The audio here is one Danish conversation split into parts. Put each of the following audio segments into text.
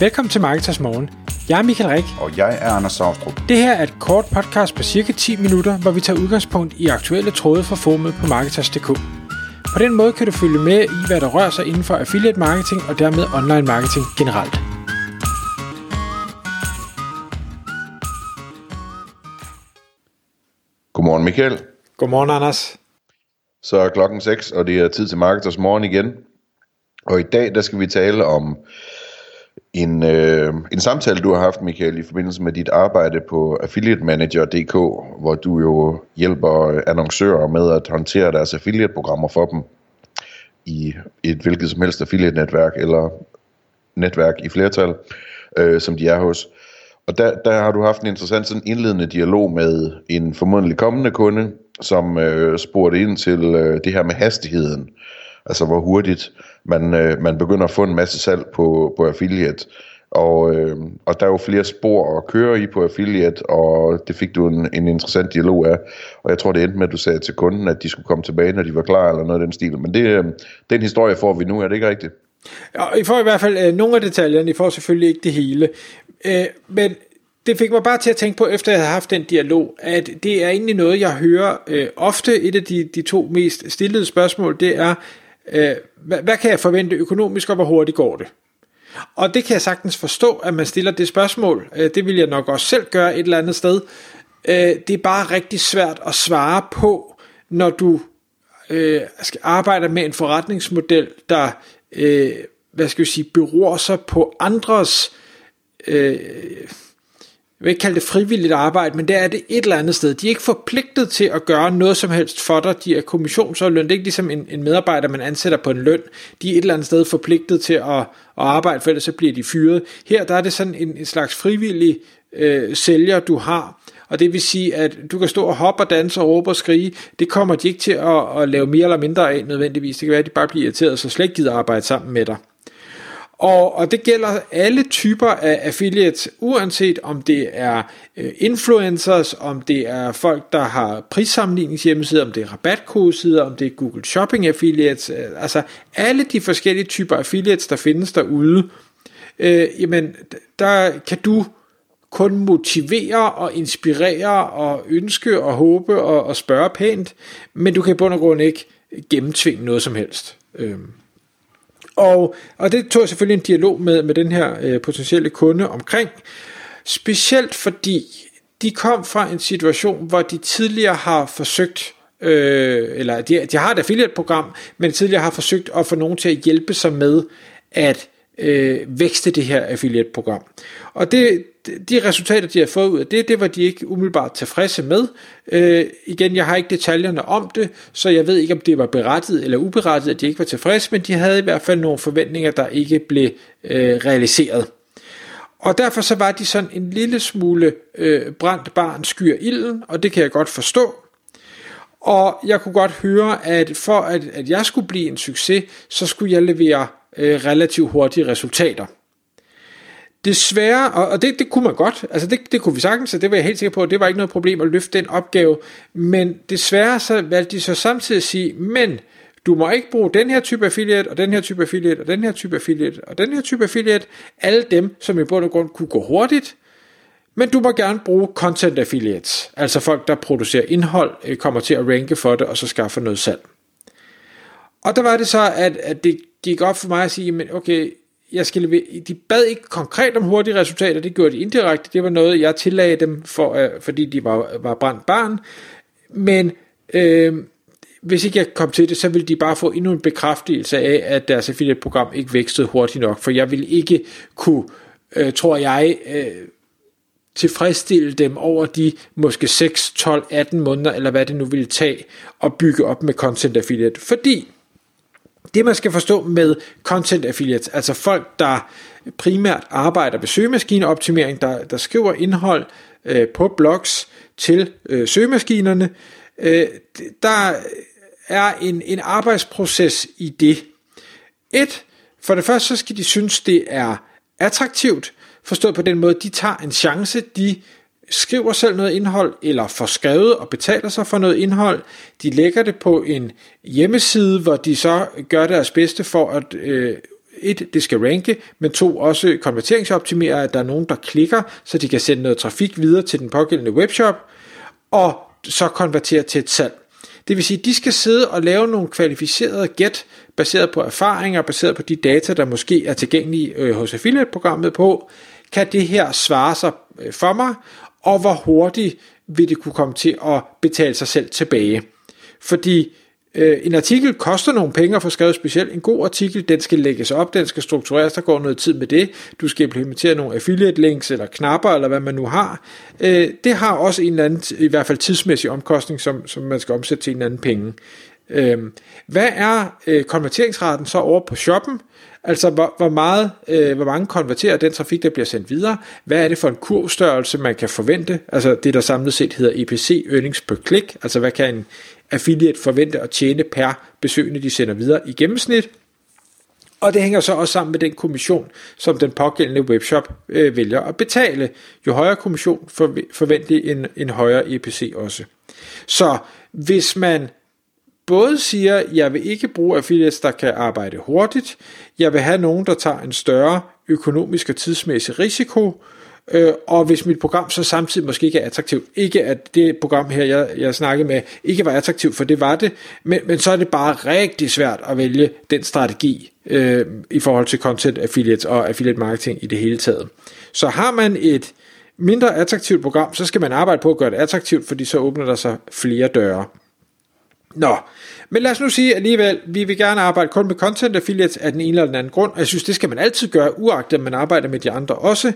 Velkommen til Marketers Morgen. Jeg er Michael Rik. Og jeg er Anders Saustrup. Det her er et kort podcast på cirka 10 minutter, hvor vi tager udgangspunkt i aktuelle tråde fra formet på Marketers.dk. På den måde kan du følge med i, hvad der rører sig inden for affiliate marketing og dermed online marketing generelt. Godmorgen Michael. Godmorgen Anders. Så er klokken 6, og det er tid til Marketers Morgen igen. Og i dag der skal vi tale om en, øh, en samtale, du har haft, Michael, i forbindelse med dit arbejde på affiliatemanager.dk, hvor du jo hjælper annoncører med at håndtere deres affiliate-programmer for dem i et hvilket som helst affiliate-netværk, eller netværk i flertal, øh, som de er hos. Og der, der har du haft en interessant sådan indledende dialog med en formodentlig kommende kunde, som øh, spurgte ind til øh, det her med hastigheden. Altså hvor hurtigt man, øh, man begynder at få en masse salg på, på affiliate. Og, øh, og der er jo flere spor at køre i på affiliate, og det fik du en, en interessant dialog af. Og jeg tror, det endte med, at du sagde til kunden, at de skulle komme tilbage, når de var klar, eller noget af den stil. Men det, øh, den historie får vi nu, er det ikke rigtigt? Ja, I får i hvert fald øh, nogle af detaljerne, I får selvfølgelig ikke det hele. Øh, men det fik mig bare til at tænke på, efter jeg havde haft den dialog, at det er egentlig noget, jeg hører øh, ofte. Et af de, de to mest stillede spørgsmål, det er, øh, hvad, hvad kan jeg forvente økonomisk, og hvor hurtigt går det? Og det kan jeg sagtens forstå, at man stiller det spørgsmål. Øh, det vil jeg nok også selv gøre et eller andet sted. Øh, det er bare rigtig svært at svare på, når du øh, skal arbejde med en forretningsmodel, der øh, hvad skal jeg sige, beror sig på andres øh, jeg vil ikke kalde det frivilligt arbejde, men det er det et eller andet sted. De er ikke forpligtet til at gøre noget som helst for dig. De er kommissionsløn. Det er ikke ligesom en, en medarbejder, man ansætter på en løn. De er et eller andet sted forpligtet til at, at arbejde, for ellers så bliver de fyret. Her der er det sådan en, en slags frivillig øh, sælger, du har. Og det vil sige, at du kan stå og hoppe og danse og råbe og skrige. Det kommer de ikke til at, at lave mere eller mindre af nødvendigvis. Det kan være, at de bare bliver irriteret, så slet ikke gider arbejde sammen med dig. Og, og det gælder alle typer af affiliates, uanset om det er øh, influencers, om det er folk, der har prissammenligningshjemmesider, om det er rabatkodesider, om det er Google Shopping affiliates, øh, altså alle de forskellige typer affiliates, der findes derude, øh, jamen der kan du kun motivere og inspirere og ønske og håbe og, og spørge pænt, men du kan i bund og grund ikke gennemtvinge noget som helst. Øh. Og, og det tog jeg selvfølgelig en dialog med, med den her øh, potentielle kunde omkring, specielt fordi de kom fra en situation, hvor de tidligere har forsøgt, øh, eller de, de har et affiliate-program, men tidligere har forsøgt at få nogen til at hjælpe sig med at øh, vækste det her affiliate-program. Og det, de resultater, de har fået ud af det, det var de ikke umiddelbart tilfredse med. Øh, igen, jeg har ikke detaljerne om det, så jeg ved ikke, om det var berettiget eller uberettiget, at de ikke var tilfredse, men de havde i hvert fald nogle forventninger, der ikke blev øh, realiseret. Og derfor så var de sådan en lille smule øh, brændt barn skyr ilden, og det kan jeg godt forstå. Og jeg kunne godt høre, at for at, at jeg skulle blive en succes, så skulle jeg levere øh, relativt hurtige resultater. Desværre, og det, det kunne man godt, altså det, det kunne vi sagtens, så det var jeg helt sikker på, at det var ikke noget problem at løfte den opgave, men desværre så valgte de så samtidig at sige, men du må ikke bruge den her type affiliate, og den her type affiliate, og den her type affiliate, og den her type affiliate, alle dem, som i bund og grund kunne gå hurtigt, men du må gerne bruge content affiliates, altså folk, der producerer indhold, øh, kommer til at ranke for det, og så skaffer noget salg. Og der var det så, at, at det gik op for mig at sige, men okay, jeg skal levere, de bad ikke konkret om hurtige resultater, det gjorde de indirekte, det var noget, jeg tillagde dem, for, øh, fordi de var, var brændt barn, men øh, hvis ikke jeg kom til det, så ville de bare få endnu en bekræftelse af, at deres affiliate-program ikke vækstede hurtigt nok, for jeg ville ikke kunne, øh, tror jeg, øh, tilfredsstille dem over de måske 6, 12, 18 måneder, eller hvad det nu ville tage, at bygge op med content affiliate, fordi det man skal forstå med content affiliates, altså folk, der primært arbejder ved søgemaskineoptimering, der, der skriver indhold øh, på blogs til øh, søgemaskinerne, øh, der er en, en arbejdsproces i det. Et, for det første så skal de synes, det er attraktivt, forstået på den måde, de tager en chance, de skriver selv noget indhold, eller får skrevet og betaler sig for noget indhold. De lægger det på en hjemmeside, hvor de så gør deres bedste for at øh, et, det skal ranke, men to, også konverteringsoptimere, at der er nogen, der klikker, så de kan sende noget trafik videre til den pågældende webshop, og så konvertere til et salg. Det vil sige, at de skal sidde og lave nogle kvalificerede gæt, baseret på erfaringer, baseret på de data, der måske er tilgængelige øh, hos affiliate-programmet på, kan det her svare sig øh, for mig, og hvor hurtigt vil det kunne komme til at betale sig selv tilbage. Fordi øh, en artikel koster nogle penge at få skrevet specielt. En god artikel, den skal lægges op, den skal struktureres, der går noget tid med det. Du skal implementere nogle affiliate links eller knapper, eller hvad man nu har. Øh, det har også en eller anden, i hvert fald tidsmæssig omkostning, som, som man skal omsætte til en eller anden penge. Øhm, hvad er øh, konverteringsraten så over på shoppen? Altså, hvor, hvor, meget, øh, hvor mange konverterer den trafik, der bliver sendt videre? Hvad er det for en kurvstørrelse, man kan forvente? Altså, det der samlet set hedder EPC, earnings per click. Altså, hvad kan en affiliate forvente at tjene per besøgende, de sender videre i gennemsnit? Og det hænger så også sammen med den kommission, som den pågældende webshop øh, vælger at betale. Jo højere kommission forventer forventelig en, en højere EPC også. Så hvis man både siger, jeg vil ikke bruge affiliates, der kan arbejde hurtigt, jeg vil have nogen, der tager en større økonomisk og tidsmæssig risiko, øh, og hvis mit program så samtidig måske ikke er attraktivt, ikke at det program her, jeg, jeg snakkede med, ikke var attraktivt, for det var det, men, men så er det bare rigtig svært at vælge den strategi øh, i forhold til content affiliates og affiliate marketing i det hele taget. Så har man et mindre attraktivt program, så skal man arbejde på at gøre det attraktivt, fordi så åbner der sig flere døre. Nå, men lad os nu sige alligevel, vi vil gerne arbejde kun med content affiliates af den ene eller den anden grund, og jeg synes, det skal man altid gøre, uagtet at man arbejder med de andre også.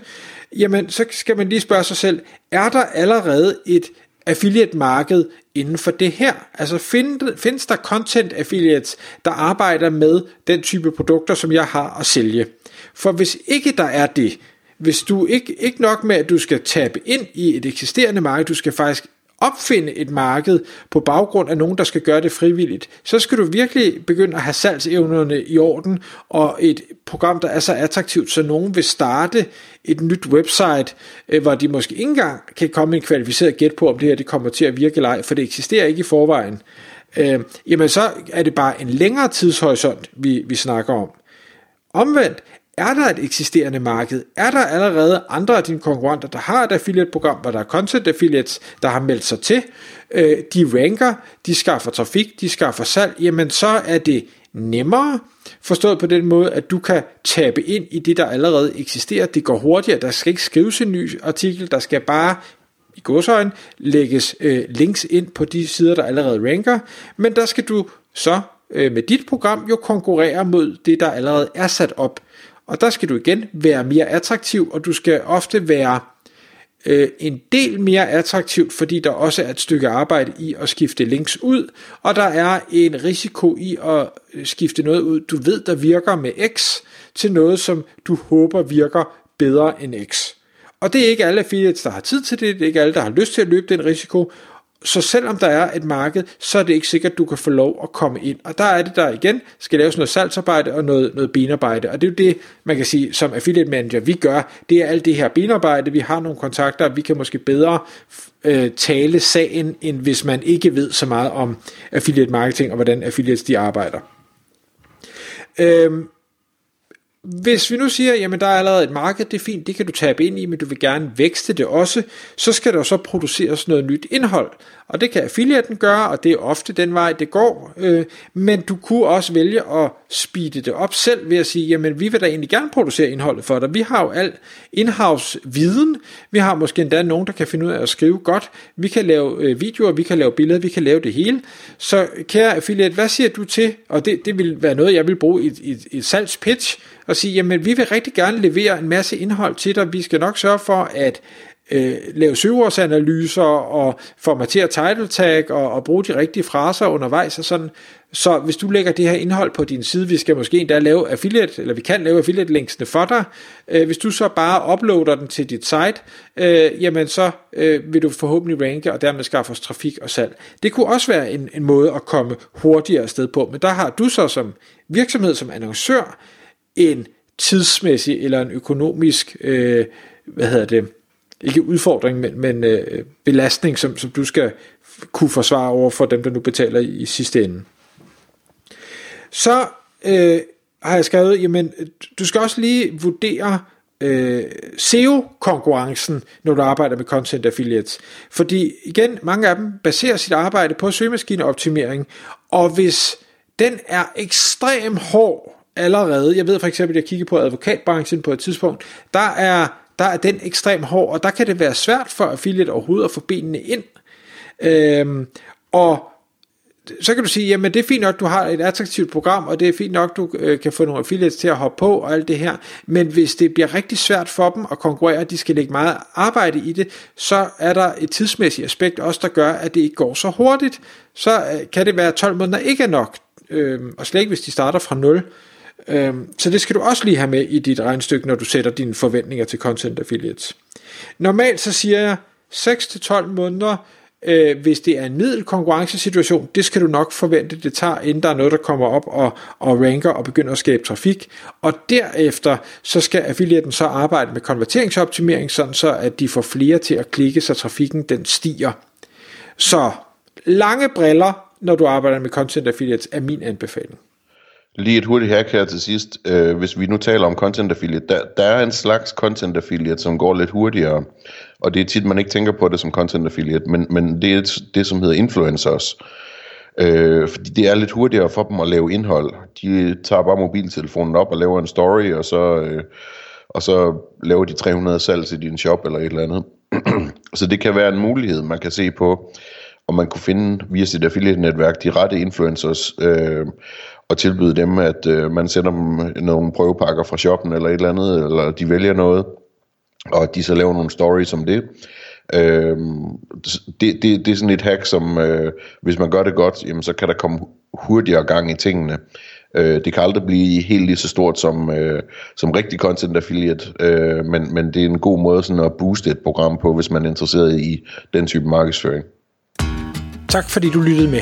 Jamen, så skal man lige spørge sig selv, er der allerede et affiliate marked inden for det her? Altså find, findes der content affiliates, der arbejder med den type produkter, som jeg har at sælge? For hvis ikke der er det, hvis du ikke, ikke nok med, at du skal tabe ind i et eksisterende marked, du skal faktisk opfinde et marked på baggrund af nogen, der skal gøre det frivilligt, så skal du virkelig begynde at have salgsevnerne i orden, og et program, der er så attraktivt, så nogen vil starte et nyt website, øh, hvor de måske ikke engang kan komme en kvalificeret gæt på, om det her det kommer til at virke eller ej, for det eksisterer ikke i forvejen. Øh, jamen så er det bare en længere tidshorisont, vi, vi snakker om. Omvendt er der et eksisterende marked? Er der allerede andre af dine konkurrenter, der har et affiliate-program, hvor der er content affiliates, der har meldt sig til? Øh, de ranker, de skaffer trafik, de skaffer salg, jamen så er det nemmere, forstået på den måde, at du kan tabe ind i det, der allerede eksisterer. Det går hurtigere, der skal ikke skrives en ny artikel, der skal bare i godsøjen lægges øh, links ind på de sider, der allerede ranker, men der skal du så øh, med dit program jo konkurrere mod det, der allerede er sat op. Og der skal du igen være mere attraktiv, og du skal ofte være øh, en del mere attraktivt, fordi der også er et stykke arbejde i at skifte links ud, og der er en risiko i at øh, skifte noget ud, du ved, der virker med X, til noget, som du håber virker bedre end X. Og det er ikke alle affiliates, der har tid til det, det er ikke alle, der har lyst til at løbe den risiko, så selvom der er et marked, så er det ikke sikkert, at du kan få lov at komme ind. Og der er det der igen, skal laves noget salgsarbejde og noget, noget benarbejde. Og det er jo det, man kan sige, som affiliate manager, vi gør. Det er alt det her benarbejde. Vi har nogle kontakter, vi kan måske bedre øh, tale sagen, end hvis man ikke ved så meget om affiliate marketing og hvordan affiliates de arbejder. Øhm, hvis vi nu siger, jamen der er allerede et marked, det er fint, det kan du tabe ind i, men du vil gerne vækste det også, så skal der så produceres noget nyt indhold. Og det kan affiliaten gøre, og det er ofte den vej, det går. Øh, men du kunne også vælge at speede det op selv ved at sige, jamen vi vil da egentlig gerne producere indholdet for dig. Vi har jo al in-house viden. Vi har måske endda nogen, der kan finde ud af at skrive godt. Vi kan lave øh, videoer, vi kan lave billeder, vi kan lave det hele. Så kære affiliate, hvad siger du til? Og det, det vil være noget, jeg vil bruge i et, et, et salgspitch og sige, jamen vi vil rigtig gerne levere en masse indhold til dig. Vi skal nok sørge for at øh, lave søgeordsanalyser og formatere title tag og, og bruge de rigtige fraser undervejs og sådan. Så hvis du lægger det her indhold på din side, vi skal måske endda lave affiliate, eller vi kan lave affiliate linksene for dig. Øh, hvis du så bare uploader den til dit site, øh, jamen så øh, vil du forhåbentlig ranke og dermed skaffe os trafik og salg. Det kunne også være en, en måde at komme hurtigere afsted på, men der har du så som virksomhed, som annoncør, en tidsmæssig eller en økonomisk, øh, hvad hedder det, ikke udfordring, men, men øh, belastning, som, som du skal kunne forsvare over for dem, der nu betaler i, i sidste ende. Så øh, har jeg skrevet, jamen, du skal også lige vurdere øh, SEO-konkurrencen, når du arbejder med content affiliates. Fordi igen, mange af dem baserer sit arbejde på søgemaskineoptimering, og hvis den er ekstrem hård allerede, jeg ved for eksempel, jeg kigger på advokatbranchen på et tidspunkt, der er, der er den ekstrem hård, og der kan det være svært for affiliate overhovedet at få benene ind. Øhm, og så kan du sige, jamen det er fint nok, du har et attraktivt program, og det er fint nok, du øh, kan få nogle affiliates til at hoppe på og alt det her, men hvis det bliver rigtig svært for dem at konkurrere, de skal lægge meget arbejde i det, så er der et tidsmæssigt aspekt også, der gør, at det ikke går så hurtigt. Så øh, kan det være, at 12 måneder ikke er nok, øh, og slet ikke hvis de starter fra 0. Øh, så det skal du også lige have med i dit regnstykke, når du sætter dine forventninger til content affiliates. Normalt så siger jeg 6-12 måneder, øh, hvis det er en middel konkurrencesituation, det skal du nok forvente, det tager, inden der er noget, der kommer op og, og ranker og begynder at skabe trafik. Og derefter, så skal affiliaten så arbejde med konverteringsoptimering, sådan så at de får flere til at klikke, så trafikken den stiger. Så lange briller, når du arbejder med content affiliates, er min anbefaling. Lige et hurtigt hack her til sidst. Øh, hvis vi nu taler om content affiliate, der, der er en slags content affiliate, som går lidt hurtigere, og det er tit, man ikke tænker på det som content affiliate, men, men det er det, som hedder influencers. Øh, fordi det er lidt hurtigere for dem at lave indhold. De tager bare mobiltelefonen op og laver en story, og så, øh, og så laver de 300 salg til din shop eller et eller andet. så det kan være en mulighed, man kan se på, om man kunne finde via sit affiliate-netværk de rette influencers, øh, og tilbyde dem, at øh, man sender dem øh, nogle prøvepakker fra shoppen eller et eller andet, eller de vælger noget, og de så laver nogle stories om det. Øh, det, det, det er sådan et hack, som øh, hvis man gør det godt, jamen, så kan der komme hurtigere gang i tingene. Øh, det kan aldrig blive helt lige så stort som, øh, som rigtig content affiliate, øh, men, men det er en god måde sådan at booste et program på, hvis man er interesseret i den type markedsføring. Tak fordi du lyttede med.